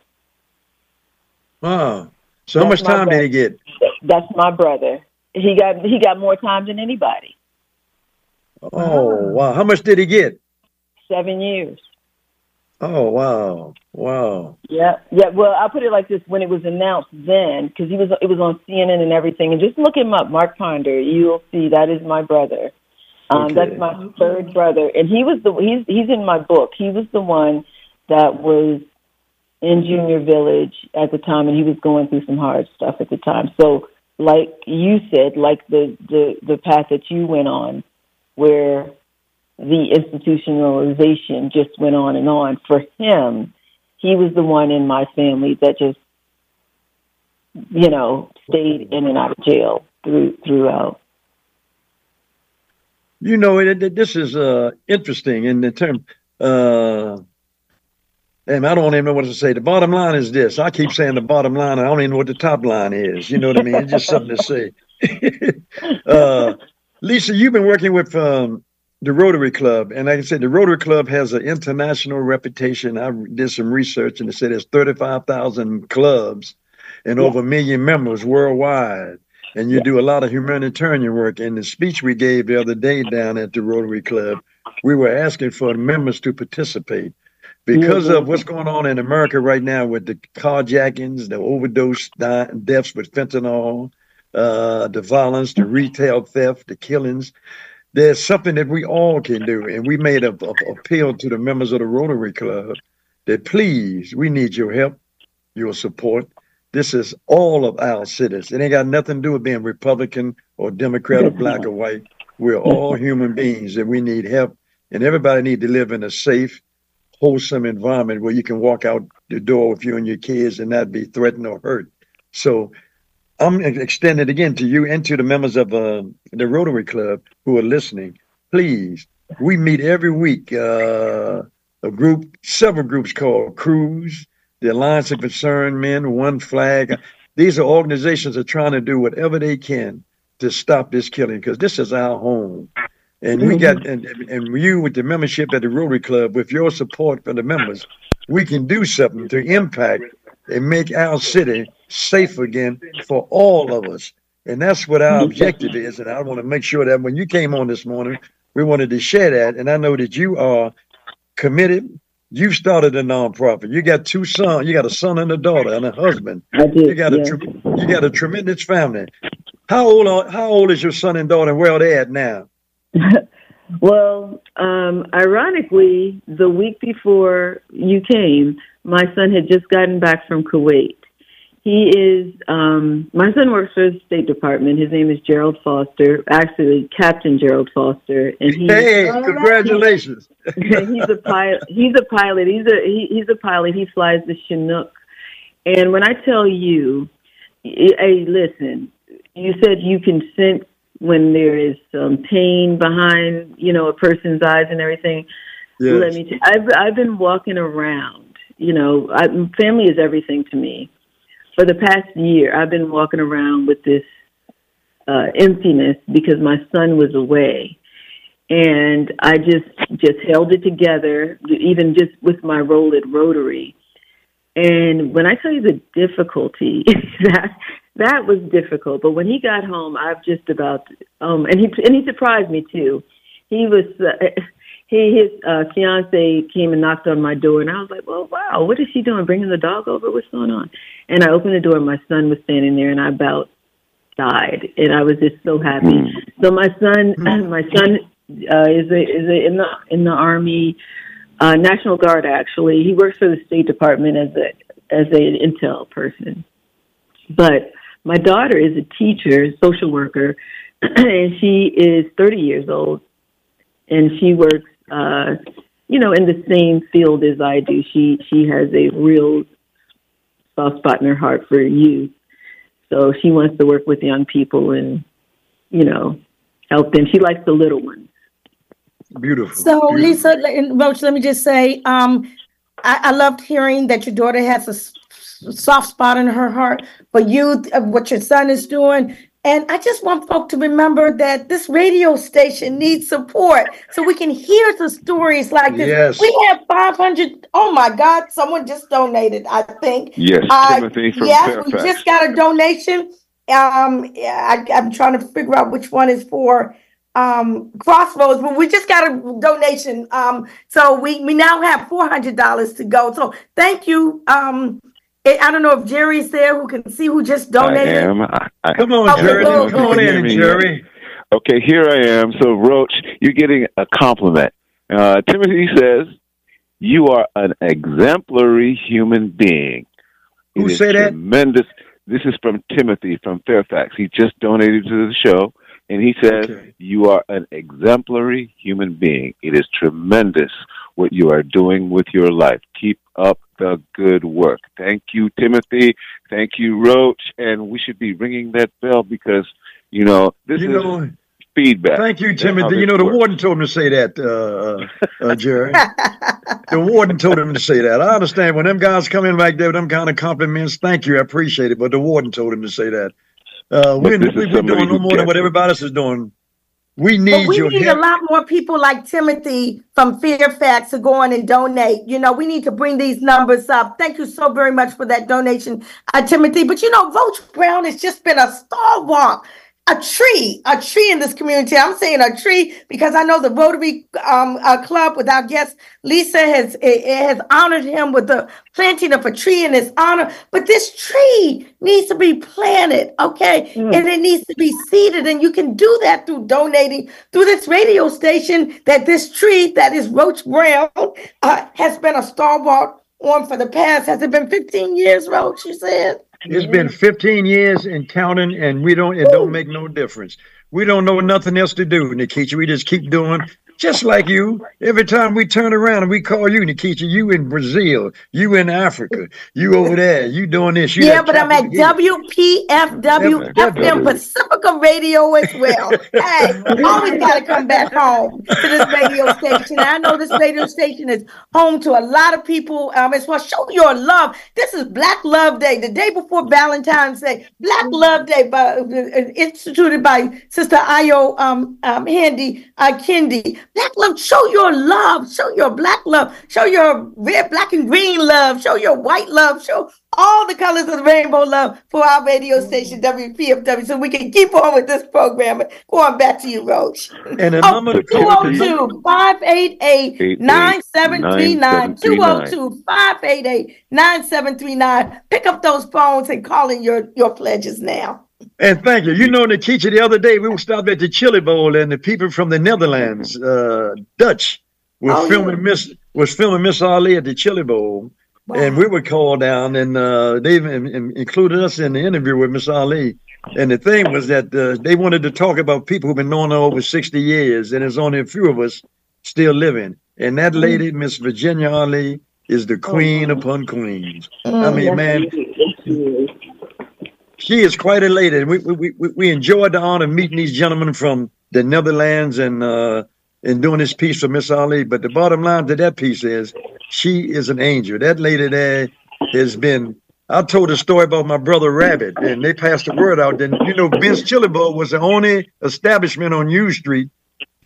Wow. So That's much time did he get? That's my brother. He got he got more time than anybody. Oh wow. How much did he get? Seven years. Oh wow, wow. Yeah, yeah. Well, I'll put it like this: when it was announced then, because he was, it was on CNN and everything. And just look him up, Mark Ponder. You'll see that is my brother. Um, Okay. That's my third brother, and he was the he's he's in my book. He was the one that was in Junior Village at the time, and he was going through some hard stuff at the time. So, like you said, like the the the path that you went on, where the institutionalization just went on and on. For him, he was the one in my family that just, you know, stayed in and out of jail through throughout. You know, it, it- this is uh, interesting in the term. Uh, and I don't even know what to say. The bottom line is this. I keep saying the bottom line. I don't even know what the top line is. You know what I mean? It's just something to say. uh, Lisa, you've been working with um, the Rotary Club, and like I said, the Rotary Club has an international reputation. I did some research, and it said there's 35,000 clubs and over a million members worldwide. And you do a lot of humanitarian work. And the speech we gave the other day down at the Rotary Club, we were asking for members to participate because of what's going on in America right now with the carjackings, the overdose di- deaths with fentanyl, uh, the violence, the retail theft, the killings. There's something that we all can do, and we made a, a appeal to the members of the Rotary Club that please, we need your help, your support. This is all of our citizens. It ain't got nothing to do with being Republican or Democrat or black or white. We're all human beings, and we need help. And everybody need to live in a safe, wholesome environment where you can walk out the door with you and your kids and not be threatened or hurt. So I'm extending again to you and to the members of uh, the Rotary Club who are listening. Please, we meet every week. Uh, a group, several groups called Crews, the Alliance of Concerned Men, One Flag. These are organizations that are trying to do whatever they can to stop this killing because this is our home. And we got and, and you with the membership at the Rotary Club, with your support for the members, we can do something to impact and make our city safe again for all of us. And that's what our objective is. And I want to make sure that when you came on this morning, we wanted to share that. And I know that you are committed. You've started a nonprofit. You got two sons. You got a son and a daughter and a husband. I did, You got a yeah. tre- you got a tremendous family. How old are, how old is your son and daughter? and Where are they at now? Well, um, ironically, the week before you came, my son had just gotten back from Kuwait. He is, um, my son works for the State Department. His name is Gerald Foster, actually Captain Gerald Foster. And he, Hey, congratulations. he's a pilot. He's a pilot. He's a he, he's a pilot. He flies the Chinook. And when I tell you, hey, listen, you said you can sense when there is some pain behind, you know, a person's eyes and everything. Yes. Let me. T- I've I've been walking around. You know, I, family is everything to me. For the past year, I've been walking around with this uh, emptiness because my son was away, and I just just held it together, even just with my role at Rotary. And when I tell you the difficulty, that that was difficult. But when he got home, I've just about um, and he and he surprised me too. He was uh, he his uh, fiance came and knocked on my door, and I was like, "Well, wow, what is she doing? Bringing the dog over? What's going on?" And I opened the door, and my son was standing there, and I about died, and I was just so happy. So my son, my son uh, is a, is a, in the in the army, uh, National Guard. Actually, he works for the State Department as a as a intel person. But my daughter is a teacher, social worker, and she is 30 years old, and she works, uh, you know, in the same field as I do. She she has a real soft spot in her heart for youth, so she wants to work with young people and, you know, help them. She likes the little ones. Beautiful. So, Beautiful. Lisa and Roach, let me just say, um, I, I loved hearing that your daughter has a s- soft spot in her heart for you, uh, what your son is doing. And I just want folk to remember that this radio station needs support so we can hear the stories like this. Yes. We have 500. Oh my God, someone just donated, I think. Yes, Uh, Timothy from yes, we just got a donation. Um, I, I'm trying to figure out which one is for um, Crossroads, but we just got a donation. Um, so we, we now have $400 to go. So thank you. Um, I I don't know if Jerry's there who can see who just donated. I am. I, I, Come on, Okay, Jerry. go- Come on Can you hear in, me? Jerry. Okay, here I am. So, Roach, you're getting a compliment. Uh, Timothy says, You are an exemplary human being. It Who is say that? Tremendous. This is from Timothy from Fairfax. He just donated to the show, and he says, Okay. You are an exemplary human being. It is tremendous what you are doing with your life. Keep up the good work. Thank you, Timothy. Thank you, Roach. And we should be ringing that bell because, you know, this You is know, feedback. thank you, Timothy. You know, the works. warden told him to say that, uh, uh, Jerry. the warden told him to say that. I understand when them guys come in like that with them kind of compliments. Thank you, I appreciate it. But the warden told him to say that. Uh, we, But this is we, we're doing no more than what everybody else is doing. We need But we need a lot more people like Timothy from Fairfax to go on and donate. You know, we need to bring these numbers up. Thank you so very much for that donation, uh, Timothy. But you know, Roach Brown has just been a stalwart, a tree, a tree in this community. I'm saying a tree because I know the Rotary um, uh, Club with our guest Lisa has eh, eh, has honored him with the planting of a tree in his honor. But this tree needs to be planted, okay, and it needs to be seeded, and you can do that through donating through this radio station. That this tree that is Roach Brown uh, has been a stalwart on for the past. Has it been 15 years, Roach? You said. It's been 15 years and counting, and we don't. It don't make no difference. We don't know nothing else to do, Nkechi. We just keep doing, just like you. Every time we turn around and we call you, Nkechi, you in Brazil, you in Africa, you over there, you doing this. You Yeah, but I'm at. WPFW FM Pacifica Radio as well. hey, always got to come back home to this radio station. I know this radio station is home to a lot of people um, as well. Show your love. This is Black Love Day, the day before Valentine's Day. Black Love Day, by, uh, instituted by Sister Ayo um, um, Handy uh, Kendi. Black love. Show your love. Show your black love. Show your red, black, and green love. Show your white love. Show all the colors of the rainbow love for our radio station WPFW so we can keep on with this program. Going back to you, Roach. And the Oh, number to oh call, the number- 202 588 9739. 202 588 9739. Pick up those phones and call in your, your pledges now. And thank you. You know, Nkechi, the other day we were stopped at the Chili Bowl, and the people from the Netherlands, uh, Dutch, were Oh, filming yeah. Miss was filming Miss Ali at the Chili Bowl, and we were called down, and uh, they included us in the interview with Miss Ali. And the thing was that uh, they wanted to talk about people who've been known her over sixty years, and there's only a few of us still living. And that lady, Miss Virginia Ali, is the queen upon queens. I mean, man, she is quite elated. We, we, we, we enjoyed the honor of meeting these gentlemen from the Netherlands and uh, and doing this piece for Miss Ali. But the bottom line to that piece is she is an angel. That lady there has been. I told a story about my brother Rabbit, and they passed the word out. Then you know, Ben's Chili Bowl was the only establishment on U Street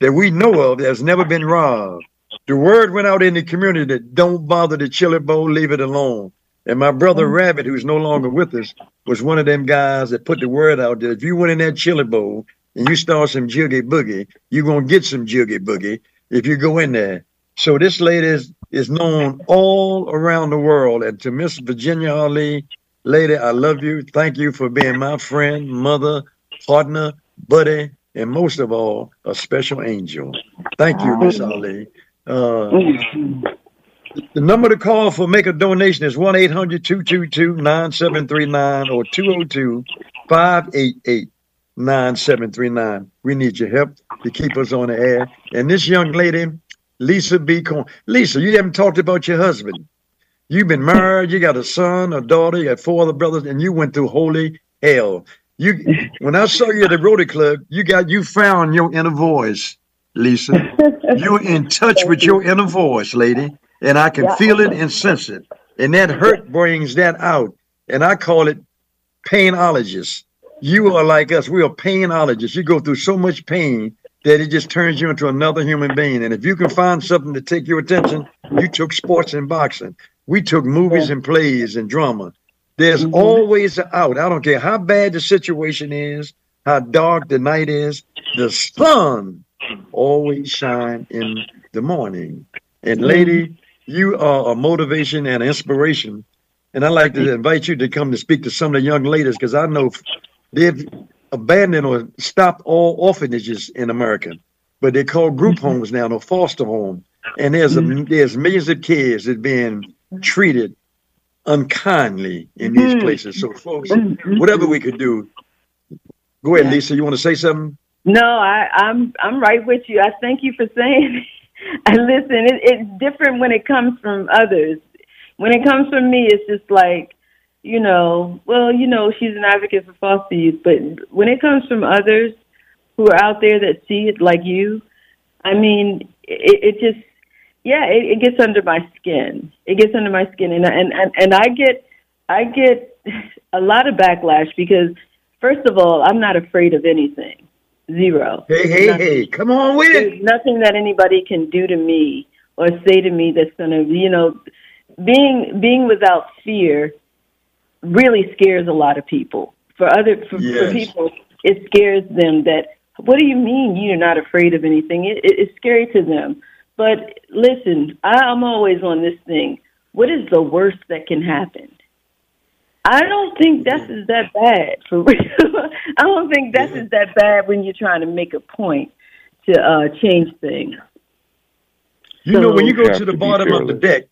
that we know of that has never been robbed. The word went out in the community that don't bother the Chili Bowl, leave it alone. And my brother Rabbit, who's no longer with us, was one of them guys that put the word out that if you went in that Chili Bowl and you start some jiggy boogie, you're gonna get some jiggy boogie if you go in there. So this lady is, is known all around the world. And to Miss Virginia Ali, lady, I love you. Thank you for being my friend, mother, partner, buddy, and most of all, a special angel. Thank you, Miss Ali. Uh, the number to call for make a donation is 1 800 222 9739 or 202 588 9739. We need your help to keep us on the air. And this young lady, Lisa B. Corn. Lisa, you haven't talked about your husband. You've been married, you got a son, a daughter, you got four other brothers, and you went through holy hell. You when I saw you at the Rotary Club, you got you found your inner voice, Lisa. You're in touch with your inner voice, lady, and I can Yeah. feel it and sense it. And that hurt brings that out. And I call it painologist. You are like us. We are painologists. You go through so much pain that it just turns you into another human being. And if you can find something to take your attention, you took sports and boxing. We took movies and plays and drama. There's mm-hmm. always an out. I don't care how bad the situation is, how dark the night is. the sun always shine in the morning. And lady, mm-hmm. You are a motivation and inspiration. And I'd like to invite you to come to speak to some of the young ladies because I know they've abandoned or stopped all orphanages in America, but they're called group mm-hmm. homes now, no foster home. And there's a, mm-hmm. there's millions of kids that are being treated unkindly in these mm-hmm. places. So, folks, whatever we could do. Go ahead, Yeah. Lisa. You want to say something? No, I, I'm I'm right with you. I thank you for saying. And listen, it, it's different when it comes from others. When it comes from me, it's just like, you know, well, you know, she's an advocate for foster youth. But when it comes from others who are out there that see it like you, I mean, it, it just, yeah, it, it gets under my skin. It gets under my skin, and and and, and I get, I get a lot of backlash because, first of all, I'm not afraid of anything. Zero. Hey, hey, Nothing. hey, come on with it. Nothing that anybody can do to me or say to me that's gonna, you know, being being without fear really scares a lot of people. For other for, Yes. for people, it scares them that. What do you mean you're not afraid of anything? It, it, it's scary to them. But listen, I, I'm always on this thing. What is the worst that can happen? I don't think that's is that bad for real. I don't think that's is that bad when you're trying to make a point to uh, change things. You know, when you You go to the to bottom of the deck,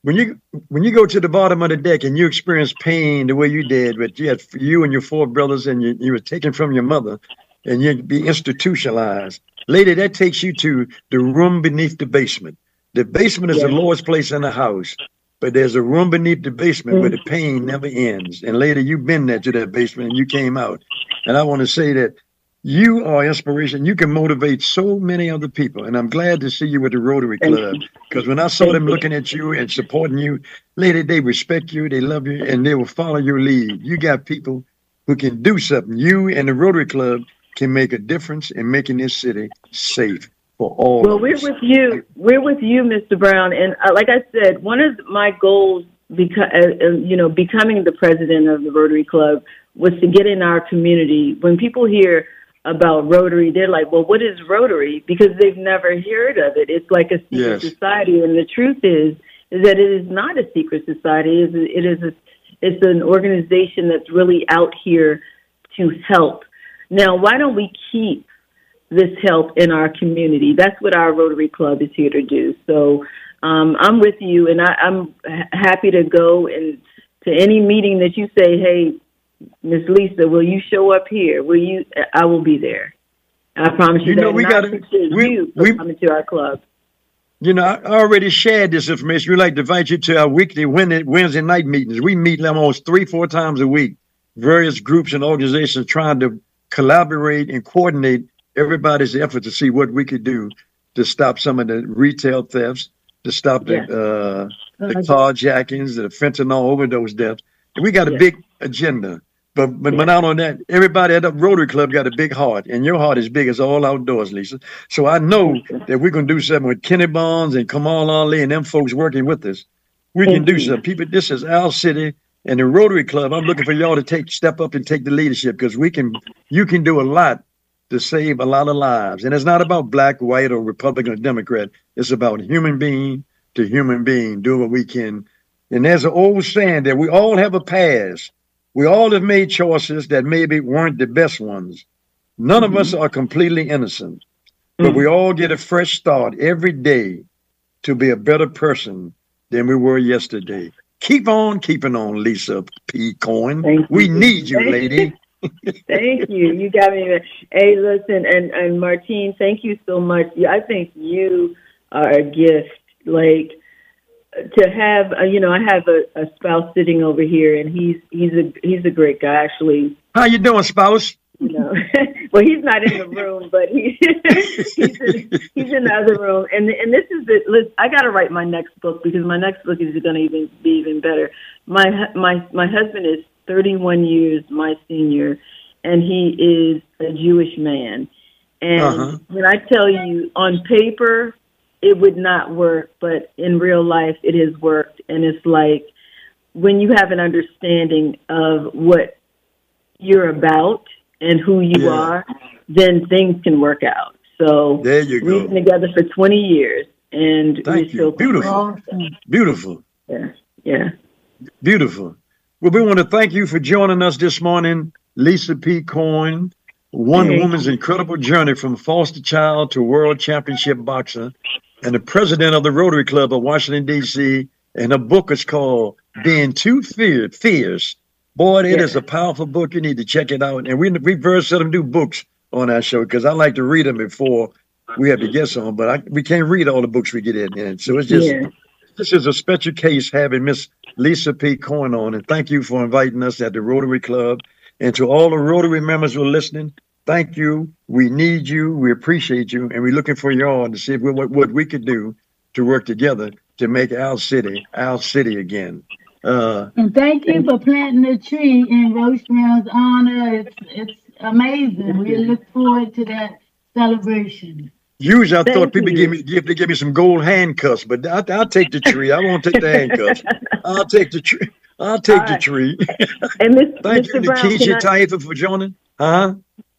when you when you go to the bottom of the deck and you experience pain the way you did, but you had you and your four brothers and you, you were taken from your mother, and you'd be institutionalized. Later, that takes you to the room beneath the basement. The basement is the lowest place in the house, but there's a room beneath the basement where the pain never ends. And later you've been there to that basement and you came out. And I want to say that you are inspiration. You can motivate so many other people. And I'm glad to see you with the Rotary Club. Because when I saw them looking at you and supporting you, later they respect you, they love you, and they will follow your lead. You got people who can do something. You and the Rotary Club can make a difference in making this city safe for all. Well, we're with you. We're with you, Mr. Brown. And uh, like I said, one of my goals, beca- uh, uh, you know, becoming the president of the Rotary Club was to get in our community. When people hear about Rotary, they're like, "Well, what is Rotary?" Because they've never heard of it. It's like a secret Yes. society, and the truth is, is that it is not a secret society. It is, it is a, it's an organization that's really out here to help. Now, why don't we keep this help in our community. That's what our Rotary Club is here to do. So um, I'm with you, and I, I'm happy to go and to any meeting that you say, "Hey, Miss Lisa, will you show up here? Will you?" I will be there. I promise you, You know, we gotta- appreciate we- we- coming to our club. You know, I already shared this information. We'd like to invite you to our weekly Wednesday, Wednesday night meetings. We meet almost three, four times a week. Various groups and organizations trying to collaborate and coordinate everybody's effort to see what we could do to stop some of the retail thefts, to stop the Yeah. uh, the carjackings, the fentanyl overdose deaths. And we got a Yeah. big agenda. But but, Yeah. not on that, everybody at the Rotary Club got a big heart, and your heart is big as all outdoors, Lisa. So I know that we're gonna do something with Kenny Bonds and Kamal Ali and them folks working with us. We can do you. something. People, this is our city and the Rotary Club. I'm looking for y'all to take step up and take the leadership because we can you can do a lot to save a lot of lives. And it's not about black, white, or Republican or Democrat. It's about human being to human being, do what we can. And there's an old saying that we all have a past. We all have made choices that maybe weren't the best ones. None of us mm-hmm. are completely innocent, but mm-hmm. we all get a fresh start every day to be a better person than we were yesterday. Keep on keeping on, Lisa P. Cohen. Thank We need you, lady. Thank you. You got me. there. Hey, listen, and and Martine, thank you so much. I think you are a gift. Like to have, uh, you know, I have a, a spouse sitting over here, and he's he's a he's a great guy. Actually, How you doing, spouse? you know, well, he's not in the room, but he he's in, he's in the other room. And and this is the listen, I got to write my next book because my next book is going to even be even better. My my my husband is 31 years my senior, and he is a Jewish man. And Uh-huh. when I tell you on paper it would not work, but in real life it has worked. And it's like when you have an understanding of what you're about and who you Yeah. are, then things can work out. So there you go. We've been together for 20 years, and Thank we you. still Beautiful. Beautiful. Yeah, yeah. Beautiful. Well, we want to thank you for joining us this morning, Lisa P. Coyne, one Hey. woman's incredible journey from foster child to world championship boxer, and the president of the Rotary Club of Washington, D.C. And her book is called Being Too Feared, Fierce. Boy, it is Yeah. a powerful book. You need to check it out. And we, we very seldom do books on our show because I like to read them before we have the guests on, but I, we can't read all the books we get in. And so it's just, Yeah. this is a special case having Miss Lisa P. Coyne on, and thank you for inviting us at the Rotary Club. And to all the Rotary members who are listening, thank you. We need you. We appreciate you, and we're looking for you all to see if we, what, what we could do to work together to make our city our city again. Uh, And thank you for planting the tree in Roach Brown's honor. It's it's amazing. We look forward to that celebration. Usually, I thought people you. give me give they give me some gold handcuffs, but I, I'll take the tree. I won't take the handcuffs. I'll take the tree. I'll take All the tree. And Miss, Thank Mr. you, Brown, Nkechi can I- Taifa, for joining. Huh?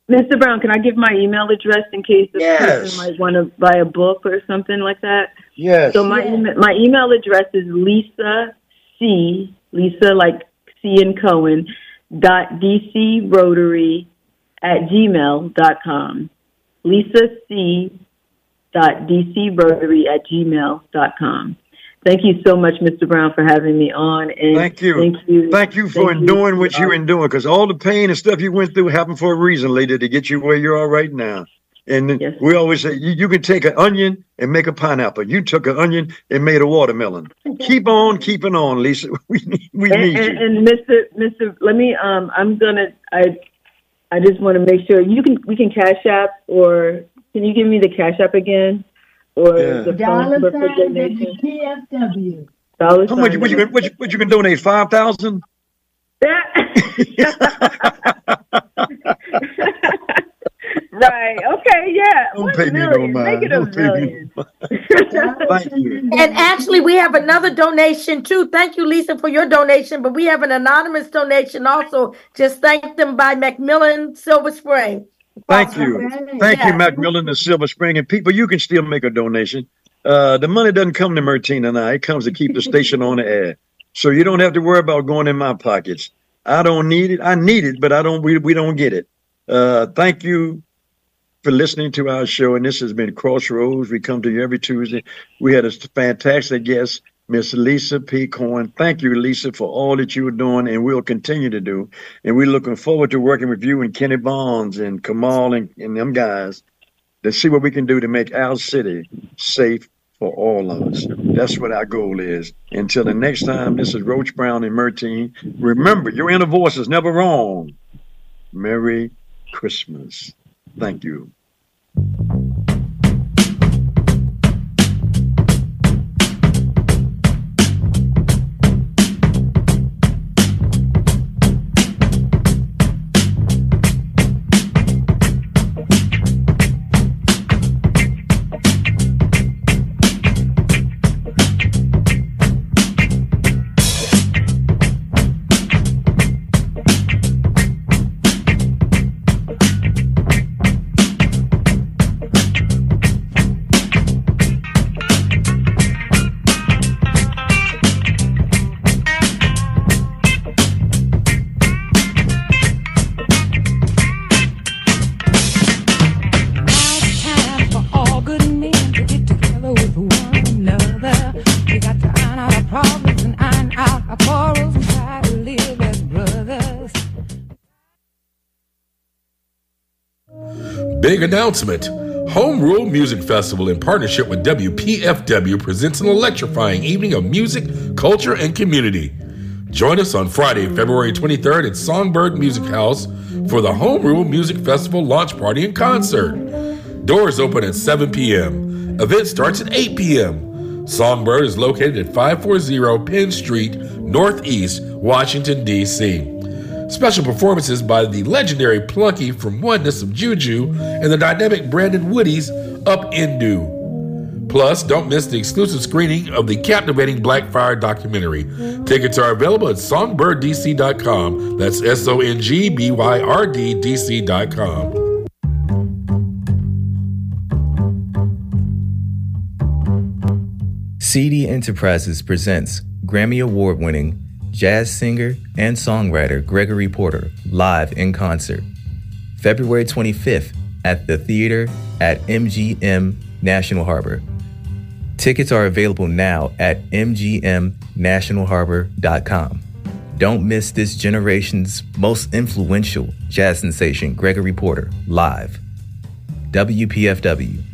Mr. Brown, can I give my email address in case the Yes. person might want to buy a book or something like that? Yes. So my email, my email address is Lisa C Lisa like C and Cohen dot DC Rotary at gmail dot com. Lisa C dot DC Rotary at gmail dot com. Thank you so much, Mr. Brown, for having me on. And Thank you. Thank you. Thank you for Thank enduring what you Uh, enduring, because all the pain and stuff you went through happened for a reason, lady, to get you where you are right now. And we always say you, you can take an onion and make a pineapple. You took an onion and made a watermelon. Keep on keeping on, Lisa. We need, we and, need and, you. and Mr. Mr. Let me. Um, I'm gonna. I. I just want to make sure you can. We can cash app, or can you give me the cash app again, or Yeah. the phone Dollar number for sign donation? Dollar How much? sign What you, can- what you, what you can donate? Five thousand. Right. Okay. Yeah. Don't One pay me no mind. Make it a Don't pay me million. Thank you. And actually, we have another donation too. Thank you, Lisa, for your donation. But we have an anonymous donation also. Just thank them by Macmillan Silver Spring. Thank you. Thank you, Yeah. Macmillan and Silver Spring. And people, you can still make a donation. Uh, the money doesn't come to Martina and I. It comes to keep the station on the air. So you don't have to worry about going in my pockets. I don't need it. I need it, but I don't. We, we don't get it. Uh, thank you for listening to our show. And this has been Crossroads. We come to you every Tuesday. We had a fantastic guest, Miss Lisa P. Coyne. Thank you, Lisa, for all that you are doing and will continue to do. And we're looking forward to working with you and Kenny Bonds and Kamal and, and them guys to see what we can do to make our city safe for all of us. That's what our goal is. Until the next time, this is Roach Brown and Mertine. Remember, your inner voice is never wrong. Merry Christmas. Thank you. Big announcement. Home Rule Music Festival, in partnership with WPFW, presents an electrifying evening of music, culture, and community. Join us on Friday, February 23rd at Songbyrd Music House for the Home Rule Music Festival launch party and concert. Doors open at 7 p.m. Event starts at 8 p.m. Songbyrd is located at 540 Penn Street, Northeast, Washington, D.C. Special performances by the legendary Plunky from Oneness of Juju and the dynamic Brandon Woody's Upendo. Plus, don't miss the exclusive screening of the captivating Blackfire documentary. Tickets are available at songbyrddc.com. That's S O N G B Y R D D C.com. CD Enterprises presents Grammy Award winning jazz singer and songwriter Gregory Porter live in concert. February 25th at the theater at MGM National Harbor. Tickets are available now at mgmnationalharbor.com. Don't miss this generation's most influential jazz sensation, Gregory Porter, live. WPFW